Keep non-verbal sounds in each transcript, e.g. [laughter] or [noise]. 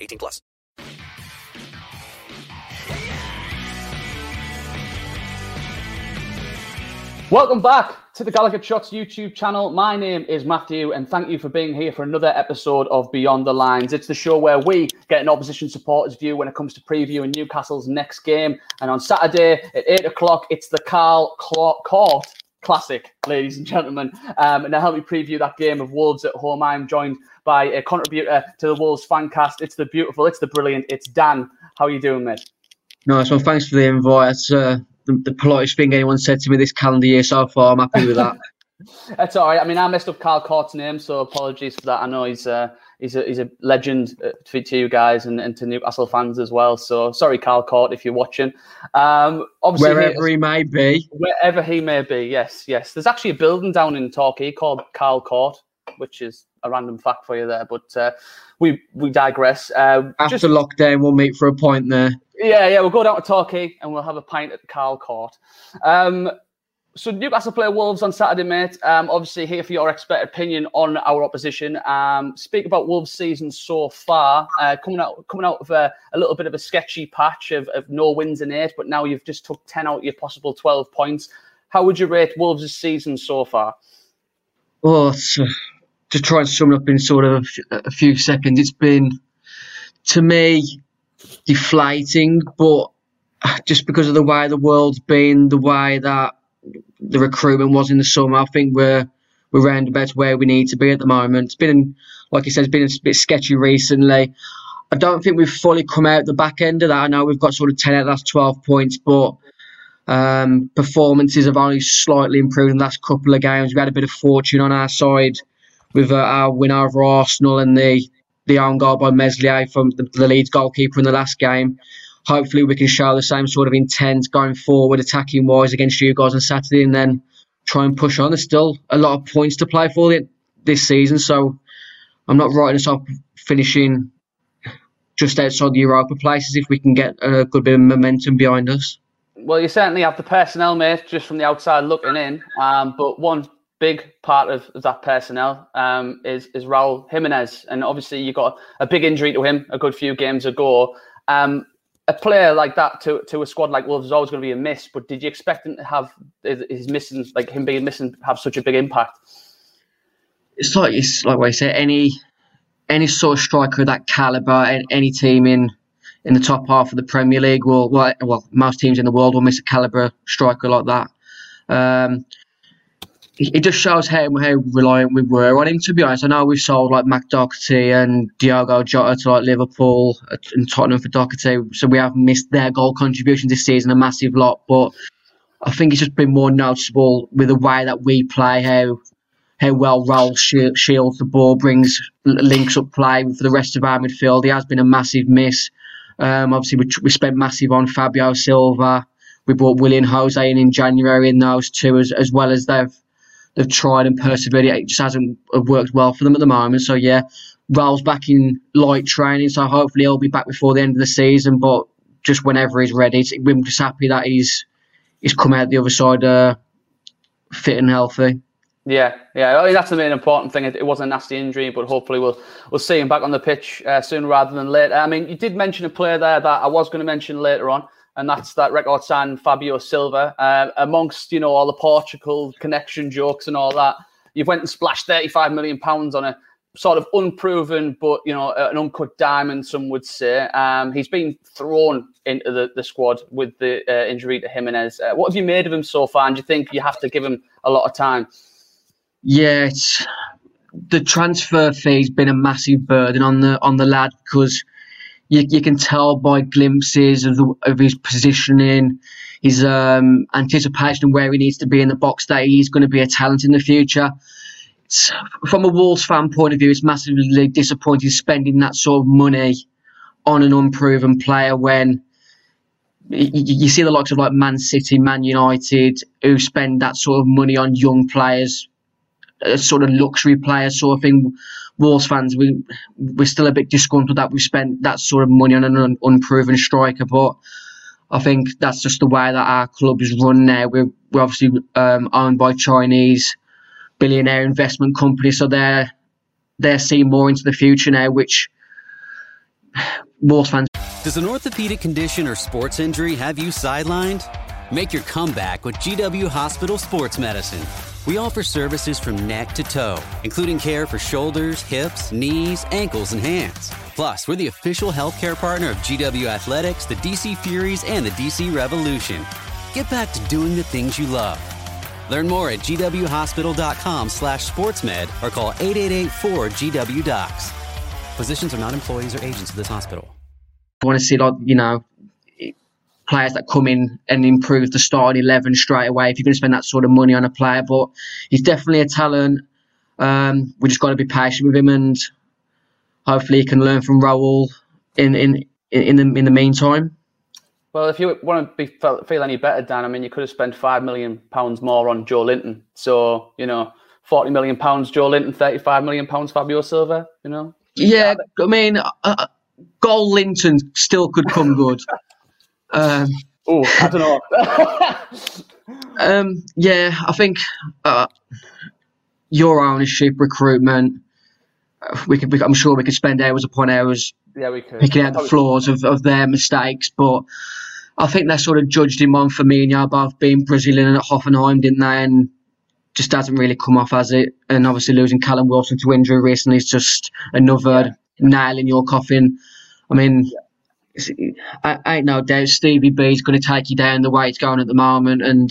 18 plus. Welcome back to the Gallagher Shots YouTube channel. My name is Matthew, and thank you for being here for another episode of Beyond the Lines. It's the show where we get an opposition supporter's view when it comes to previewing Newcastle's next game. And on Saturday at 8 o'clock, it's the Carl Cort Classic, ladies and gentlemen. Um, and to help me preview that game of Wolves at home, I'm joined by a contributor to the Wolves fancast. It's the beautiful, it's the brilliant, it's Dan. How are you doing, mate? Nice one. Thanks for the invite. It's uh, the, the politest thing anyone said to me this calendar year so far. I'm happy with that. [laughs] That's all right. I mean, I messed up Carl Cort's name, so apologies for that. I know he's uh, he's a he's a legend uh, to, to you guys and, and to Newcastle fans as well. So sorry, Carl Cort, if you're watching. Um, obviously, wherever he, he may be, wherever he may be. Yes, yes. There's actually a building down in Torquay called Carl Court, which is a random fact for you there. But uh, we we digress. Uh, After just, lockdown, we'll meet for a point there. Yeah, yeah, we'll go down to Torquay and we'll have a pint at Carl Court. Um, so Newcastle play Wolves on Saturday, mate. Um, obviously, here for your expert opinion on our opposition. Um, speak about Wolves' season so far. Uh, coming out, coming out of a, a, little bit of a sketchy patch of, of no wins in eight, but now you've just took ten out of your possible twelve points. How would you rate Wolves' season so far? Well, to, to try and sum it up in sort of a few seconds, it's been to me deflating, but just because of the way the world's been, the way that the recruitment was in the summer, I think we're we're round about where we need to be at the moment. It's been, like you said, it's been a bit sketchy recently. I don't think we've fully come out the back end of that. I know we've got sort of 10 out of the last 12 points, but um, performances have only slightly improved in the last couple of games. We had a bit of fortune on our side with uh, our win over Arsenal and the the own goal by Meslier from the, the Leeds goalkeeper in the last game. Hopefully, we can show the same sort of intent going forward, attacking wise against you guys on Saturday, and then try and push on. There's still a lot of points to play for this season, so I'm not writing us off finishing just outside the Europa places if we can get a good bit of momentum behind us. Well, you certainly have the personnel, mate, just from the outside looking in. Um, but one big part of, that personnel um, is is Raul Jimenez, and obviously you got a big injury to him a good few games ago. Um, a player like that to, to a squad like Wolves is always going to be a miss. But did you expect him to have his missing, like him being missing, have such a big impact? It's like it's like what I say. Any any sort of striker of that caliber, any team in in the top half of the Premier League will well, well most teams in the world will miss a caliber striker like that. Um, it just shows how, how reliant we were on him. To be honest, I know we've sold like Matt Doherty and Diogo Jota to like Liverpool and Tottenham for Doherty, so we have missed their goal contribution this season a massive lot. But I think it's just been more noticeable with the way that we play, how how well Raul shields the ball, brings links up play for the rest of our midfield. He has been a massive miss. Um, obviously, we, we spent massive on Fabio Silva. We brought Willian Jose in in January in those two, as, as well as they've they've tried and persevered. It just hasn't worked well for them at the moment. So yeah, Raul's back in light training, so hopefully he'll be back before the end of the season. But just whenever he's ready, we're just happy that he's he's come out the other side uh, fit and healthy. Yeah, yeah, that's the main important thing. It, wasn't a nasty injury, but hopefully we'll we'll see him back on the pitch uh, sooner rather than later. I mean, you did mention a player there that I was going to mention later on, and that's that record sign Fabio Silva. Uh, amongst you know all the Portugal connection jokes and all that, you've went and splashed thirty five million pounds on a sort of unproven, but you know an uncut diamond. Some would say um, he's been thrown into the, the squad with the uh, injury to Jimenez. Uh, what have you made of him so far? And do you think you have to give him a lot of time? It's the transfer fee's been a massive burden on the on the lad because you, you can tell by glimpses of the, of his positioning, his um, anticipation where he needs to be in the box that he's going to be a talent in the future. It's, from a Wolves fan point of view, it's massively disappointing spending that sort of money on an unproven player when you, see the likes of like Man City, Man United, who spend that sort of money on young players a sort of luxury player sort of thing. Wolves fans, we we're still a bit disgruntled that we spent that sort of money on an un, unproven striker, but I think that's just the way that our club is run now. We're we're obviously um, owned by Chinese billionaire investment companies, so they're they're seeing more into the future now, which Wolves fans. Does an orthopedic condition or sports injury have you sidelined? Make your comeback with GW Hospital Sports Medicine. We offer services from neck to toe, including care for shoulders, hips, knees, ankles, and hands. Plus, we're the official healthcare partner of GW Athletics, the DC Furies, and the DC Revolution. Get back to doing the things you love. Learn more at gwhospital.com slash sportsmed or call 888-4GW-DOCS. Physicians are not employees or agents of this hospital. I want to see, like, you know, players that come in and improve the starting 11 straight away if you're going to spend that sort of money on a player. But he's definitely a talent. Um, we just got to be patient with him and hopefully he can learn from Raul in, in, in, the, in the meantime. Well, if you want to be, feel any better, Dan, I mean, you could have spent five million pounds more on Joelinton. So you know, forty million pounds Joelinton, thirty-five million pounds Fabio Silva. You know. Yeah, I mean, uh, Linton still could come good. [laughs] Um, oh, I don't know. [laughs] um, yeah, I think uh, your ownership, recruitment, uh, we could. I'm sure we could spend hours upon hours. Yeah, we could. Picking out the flaws of, of their mistakes, but I think they sort of judged him on Firmino both being Brazilian and at Hoffenheim, didn't they? And just hasn't really come off as it. And obviously losing Callum Wilson to injury recently is just another yeah. nail in your coffin. I mean, yeah. I, I ain't no doubt Stevie B is going to take you down the way it's going at the moment, and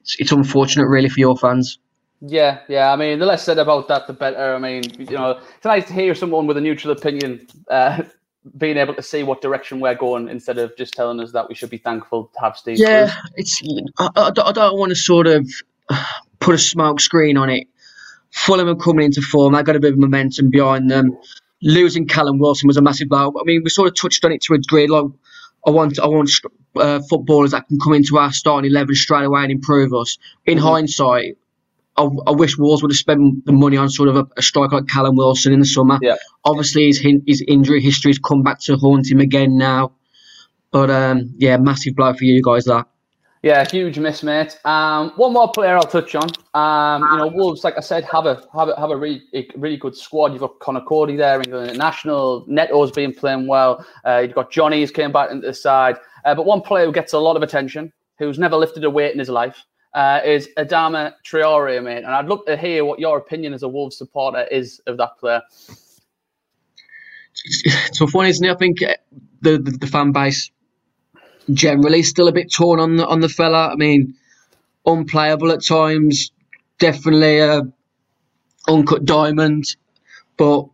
it's, it's unfortunate, really, for your fans. Yeah, yeah. I mean, the less said about that, the better. I mean, you know, it's nice to hear someone with a neutral opinion uh, [laughs] being able to see what direction we're going instead of just telling us that we should be thankful to have Steve. Yeah, it's. I, I, don't want to sort of put a smoke screen on it. Fulham are coming into form. They've got a bit of momentum behind them losing Callum Wilson was a massive blow. I mean, we sort of touched on it to a degree. Like, I want, I want uh, footballers that can come into our starting eleven straight away and improve us. In mm-hmm. hindsight, I, I, wish Wolves would have spent the money on sort of a, a striker like Callum Wilson in the summer. Yeah. Obviously, his his injury history has come back to haunt him again now. But um, yeah, massive blow for you guys. That. Yeah, huge miss, mate. Um, one more player I'll touch on. Um, you know, Wolves, like I said, have a have a, have a really a really good squad. You've got Conor Coady there, England international. Neto's been playing well. Uh, you've got Johnny's came back into the side. Uh, but one player who gets a lot of attention, who's never lifted a weight in his life, uh, is Adama Traore, mate. And I'd love to hear what your opinion as a Wolves supporter is of that player. It's tough one, isn't it? I think the, the, the fan base generally still a bit torn on the on the fella. I mean, unplayable at times, definitely a uncut diamond, but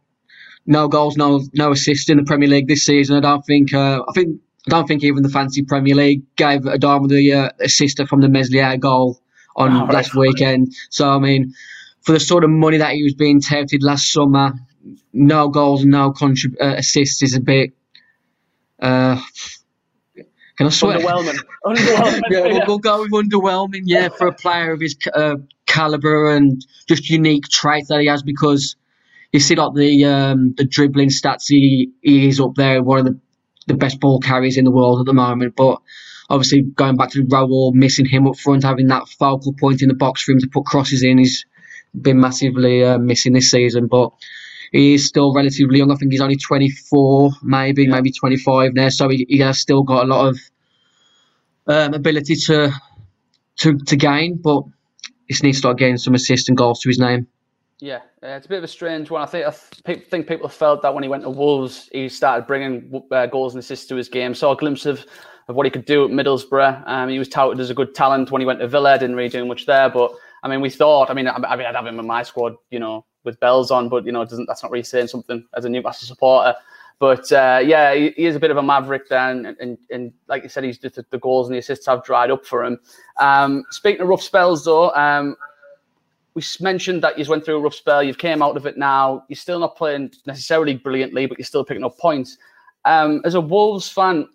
no goals, no no assists in the Premier League this season. I don't think. Uh, I think. I don't think even the Fantasy Premier League gave Adama the uh, assist from the Meslier goal on oh, last right. weekend. So I mean, for the sort of money that he was being touted last summer, no goals no contrib- uh, assists is a bit. Uh, can I swear? Underwhelming. [laughs] underwhelming. yeah, we'll, we'll, go with underwhelming. Yeah, for a player of his uh, caliber and just unique traits that he has, because you see like the um, the dribbling stats. He, he is up there, one of the, the best ball carriers in the world at the moment. But obviously, going back to Raul, missing him up front, having that focal point in the box for him to put crosses in, he's been massively uh, missing this season. But he is still relatively young. I think he's only 24, maybe, yeah. maybe 25 now. So he, he, has still got a lot of um, ability to to to gain, but he needs to start getting some assists and goals to his name. Yeah, uh, it's a bit of a strange one. I think I th- think people felt that when he went to Wolves, he started bringing uh, goals and assists to his game. Saw a glimpse of, of what he could do at Middlesbrough. Um, he was touted as a good talent when he went to Villa. Didn't really do much there, but I mean, we thought. I mean, I, I mean, I'd have him in my squad, you know, with bells on, but you know, doesn't that's not really saying something as a Newcastle supporter. But uh, yeah, he, he, is a bit of a maverick then, and, and, and like you said, he's the, the, goals and the assists have dried up for him. Um, speaking of rough spells, though, um, we mentioned that you went through a rough spell. You've came out of it now. You're still not playing necessarily brilliantly, but you're still picking up points. Um, as a Wolves fan,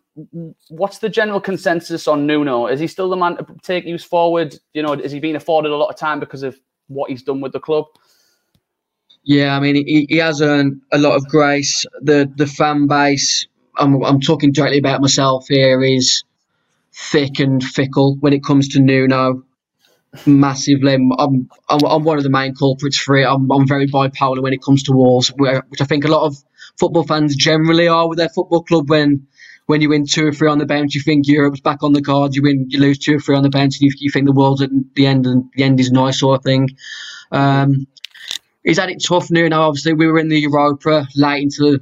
what's the general consensus on Nuno? Is he still the man to take you forward? You know, is he being afforded a lot of time because of what he's done with the club? Yeah, I mean, he, he has earned a lot of grace. The the fan base, I'm, I'm talking directly about myself here, is thick and fickle when it comes to Nuno. Massively, I'm, I'm, I'm one of the main culprits for it. I'm, I'm very bipolar when it comes to Wolves, which I think a lot of football fans generally are with their football club. When when you win two or three on the bench, you think Europe's back on the cards. You win, you lose two or three on the bench, and you, you think the world's at the end, and the end is nice, sort of thing. Um, he's had it tough now. Now, obviously, we were in the Europa late into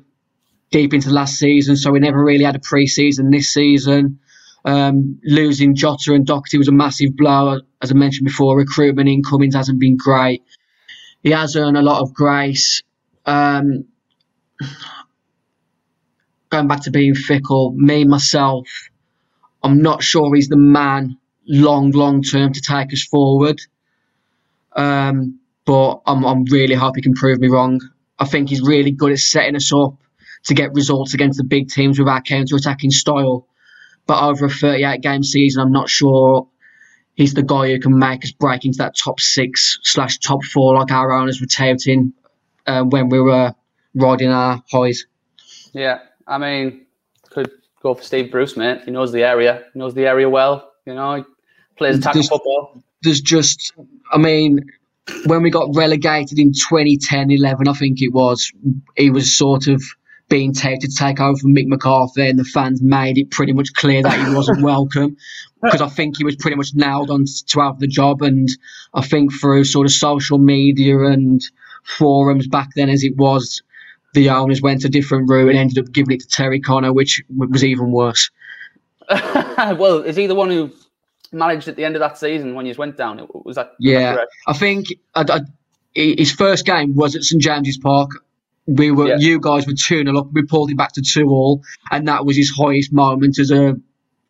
deep into last season, so we never really had a pre-season this season. Um, losing Jota and Doherty was a massive blow. As I mentioned before, recruitment incomings hasn't been great. He has earned a lot of grace. Um, going back to being fickle, me myself, I'm not sure he's the man long, long term to take us forward. Um, but I'm, I'm really hope he can prove me wrong. I think he's really good at setting us up to get results against the big teams with our counter attacking style. But over a 38 game season, I'm not sure he's the guy who can make us break into that top six slash top four like our owners were touting uh, when we were riding our highs. Yeah, I mean, could go for Steve Bruce, mate. He knows the area, he knows the area well. You know, he plays attacking football. There's just, I mean, when we got relegated in 2010 11, I think it was, he was sort of being taken to take over from Mick McCarthy, and the fans made it pretty much clear that he wasn't [laughs] welcome because I think he was pretty much nailed on to have the job. And I think through sort of social media and forums back then, as it was, the owners went a different route and ended up giving it to Terry Connor, which was even worse. [laughs] well, is he the one who managed at the end of that season when you went down? Was that? Yeah, was that I think I, I, his first game was at St James's Park. We were, yeah. you guys were two 0 up. We pulled it back to two all, and that was his highest moment as a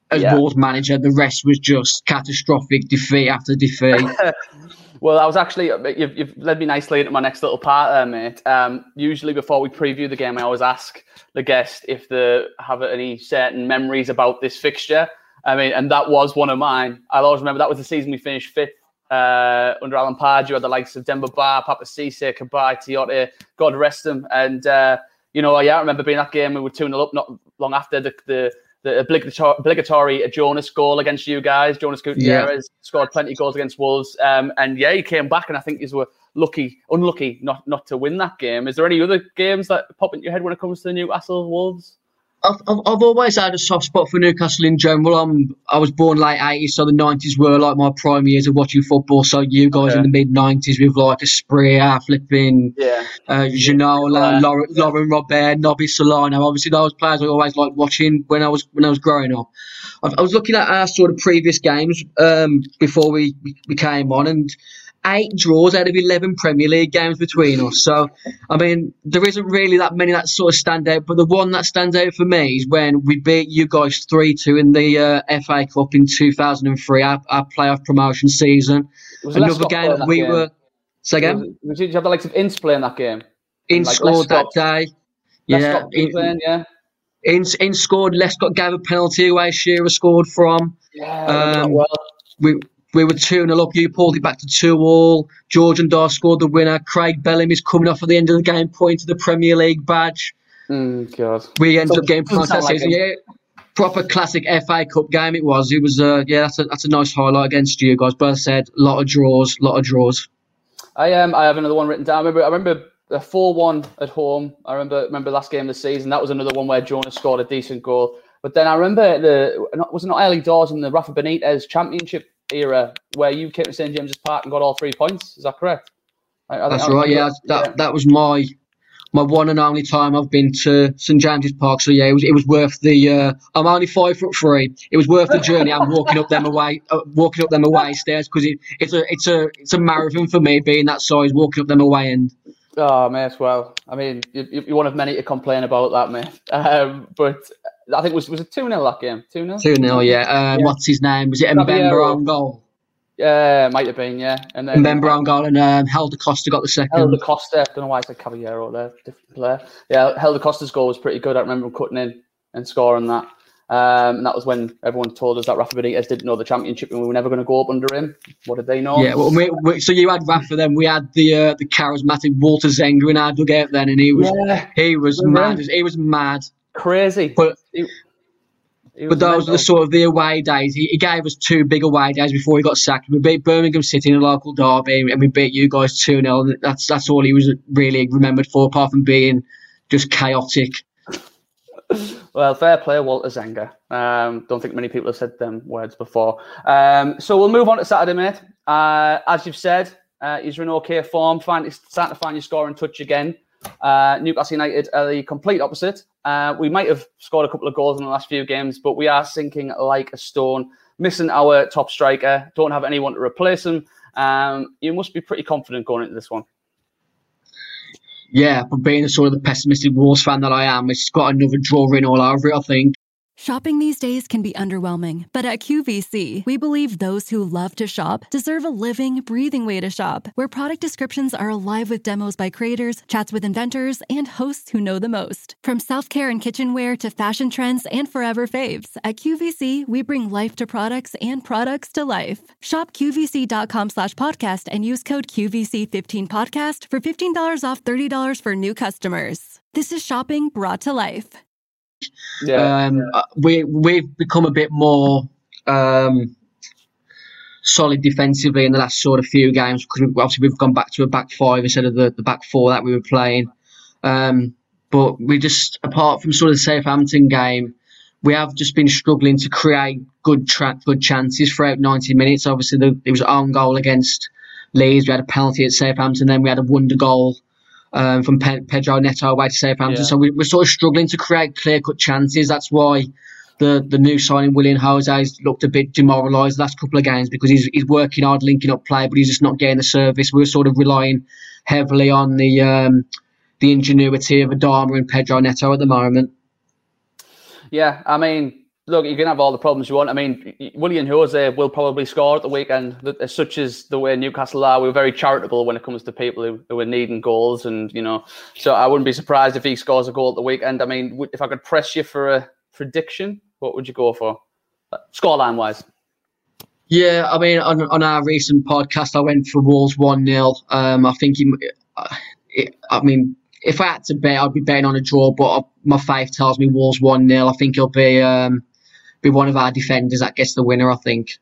as yeah. Wolves manager. The rest was just catastrophic defeat after defeat. [laughs] Well, I was actually you've, you've, led me nicely into my next little part there, mate. Um, usually, before we preview the game, I always ask the guest if they have any certain memories about this fixture. I mean, and that was one of mine. I'll always remember that was the season we finished fifth uh, under Alan Pardew. Had the likes of Demba Ba, Papiss Cisse, Cabaye, Tiote, God rest them. And uh, you know, yeah, I remember being that game. We were two 0 up not long after the the the obligatory, obligatory Jonas goal against you guys. Jonas Gutierrez yeah. scored plenty of goals against Wolves, um, and yeah, he came back, and I think you were lucky, unlucky not not to win that game. Is there any other games that pop into your head when it comes to the Newcastle Wolves? I've, I've always had a soft spot for Newcastle in general. I'm, I was born late 80s, so the 90s were like my prime years of watching football. So you guys okay. in the mid 90s with like a Asprilla, flipping, yeah. uh, Ginola, yeah. Lauren, yeah. Laurent Robert, Nobby Solano. Obviously, those players I always liked watching when I was when I was growing up. I, I was looking at our sort of previous games um, before we, we came on, and eight draws out of 11 Premier League games between us. So, I mean, there isn't really that many that sort of stand out, but the one that stands out for me is when we beat you guys 3 2 in the uh, FA Cup in 2003, our, our playoff promotion season. Another game that we game? were. Say again? Was, did you have the likes of Ince playing that game? Ince like scored that day. Yeah. In, playing, yeah. Ince, Ince scored. Lescott gave a penalty away. Shearer scored from. Yeah, um, well. We we were 2 0 up. You pulled it back to 2 all. George Ndah scored the winner. Craig Bellamy's coming off at the end of the game, pointing to the Premier League badge. Mm, God. We ended So- up getting doesn't that sound like season. Yeah, proper classic FA Cup game it was. It was, uh, yeah, that's a, that's a nice highlight against you guys. But as I said, a lot of draws, a lot of draws. I um I have another one written down. I remember I remember a four one at home. I remember remember last game of the season. That was another one where Jonas scored a decent goal. But then I remember the not- was it not early doors in the Rafa Benitez Championship era where you came to St James's Park and got all three points. Is that correct? I- I That's right. Yeah, that that was my my one and only time I've been to St James's Park. So yeah, it was it was worth the. Uh, I'm only five foot three. It was worth the journey. I'm walking up them away, uh, walking up them away stairs because it, it's a it's a it's a marathon for me being that size, walking up them away and. Oh, mate. Well, I mean, you- you're one of many to complain about that, mate. Um, but I think it was was it two 0 that game? Two 0 Two 0 yeah. Um, Yeah. What's his name? Was it. Mbemba on goal? Yeah, might have been. Yeah, and then Mbemba on goal, and um, Helder Costa got the second. Helder Costa. Don't know why I said Caballero there. Different player. Yeah, Helder Costa's goal was pretty good. I remember him cutting in and scoring that. Um, and that was when everyone told us that Rafa Benitez didn't know the championship and we were never going to go up under him. What did they know? Yeah, well, we, we, so you had Rafa, then we had the uh, the charismatic Walter Zenga in our dugout then, and he was Yeah, he was mad. He was mad. Crazy. But he but those are the sort of the away days. He, he gave us two big away days before he got sacked. We beat Birmingham City in a local derby, and we beat you guys two 0 That's that's all he was really remembered for, apart from being just chaotic. Well, fair play, Walter Zenga. Um, don't think many people have said them words before. Um, so we'll move on to Saturday, mate. Uh, as you've said, uh, he's in okay form. Find, starting to find your scoring touch again. Uh, Newcastle United are the complete opposite. Uh, we might have scored a couple of goals in the last few games, but we are sinking like a stone. Missing our top striker. Don't have anyone to replace him. Um, you must be pretty confident going into this one. Yeah, but being the sort of the pessimistic Wolves fan that I am, it's got another draw in all over it. I think. Shopping these days can be underwhelming, but at QVC, we believe those who love to shop deserve a living, breathing way to shop, where product descriptions are alive with demos by creators, chats with inventors, and hosts who know the most. From self care and kitchenware to fashion trends and forever faves, at QVC, we bring life to products and products to life. Shop QVC.com slash podcast and use code QVC15podcast for $15 off $30 for new customers. This is shopping brought to life. Yeah. Um, uh, we we've become a bit more um, solid defensively in the last sort of few games because we've, obviously we've gone back to a back five instead of the, the back four that we were playing. Um, but we just apart from sort of the Southampton game, we have just been struggling to create good tra- good chances throughout 90 minutes. Obviously, the, it was an own goal against Leeds. We had a penalty at Southampton, then we had a wonder goal um, from Pe- Pedro Neto away to Southampton. Yeah. So we, we're sort of struggling to create clear cut chances. That's why the the new signing Willian Jose's looked a bit demoralised the last couple of games because he's he's working hard, linking up play, but he's just not getting the service. We're sort of relying heavily on the um, the ingenuity of Adama and Pedro Neto at the moment. Yeah, I mean, look, you can have all the problems you want. I mean, Willian Jose will probably score at the weekend. As such as the way Newcastle are, we're very charitable when it comes to people who, who are needing goals, and you know, so I wouldn't be surprised if he scores a goal at the weekend. I mean, if I could press you for a prediction, what would you go for, scoreline wise? Yeah, I mean, on, on our recent podcast, I went for Wolves 1 0. Um, I think, he, uh, it, I mean, if I had to bet, I'd be betting on a draw, but my faith tells me Wolves 1 0. I think he'll be um, be one of our defenders that gets the winner, I think.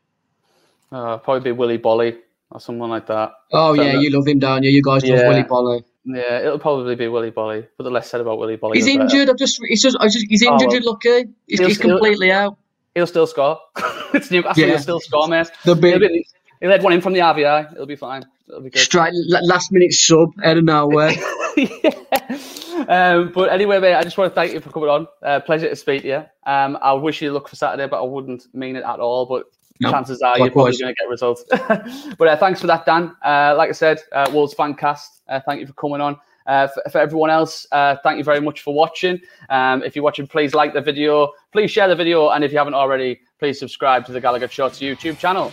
Uh, probably be Willy Boly or someone like that. Oh, Fair yeah, enough. you love him, don't you? You guys love Yeah. Willy Boly. Yeah, it'll probably be Willy Boly. But the less said about Willy Boly, He's better. injured. I've just, he's just, I just he's Oh, injured, well. you're lucky. He's, he's still- completely out. He'll still score. [laughs] it's Newcastle. Yeah. He'll still score, mate. The big He'll, be, he'll head one in from the RVI. It'll be fine. It'll be good. la- last minute sub out of nowhere. [laughs] yeah. Um, but anyway, mate, I just want to thank you for coming on. Uh, pleasure to speak to you. Um, I wish you luck for Saturday, but I wouldn't mean it at all. But No, chances are you're probably going to get results. [laughs] but uh, thanks for that, Dan. Uh, like I said, uh, Wolves Fancast, uh, thank you for coming on. Uh, for, for everyone else, uh, thank you very much for watching. Um, if you're watching, please like the video, please share the video, and if you haven't already, please subscribe to the Gallagher Shots YouTube channel.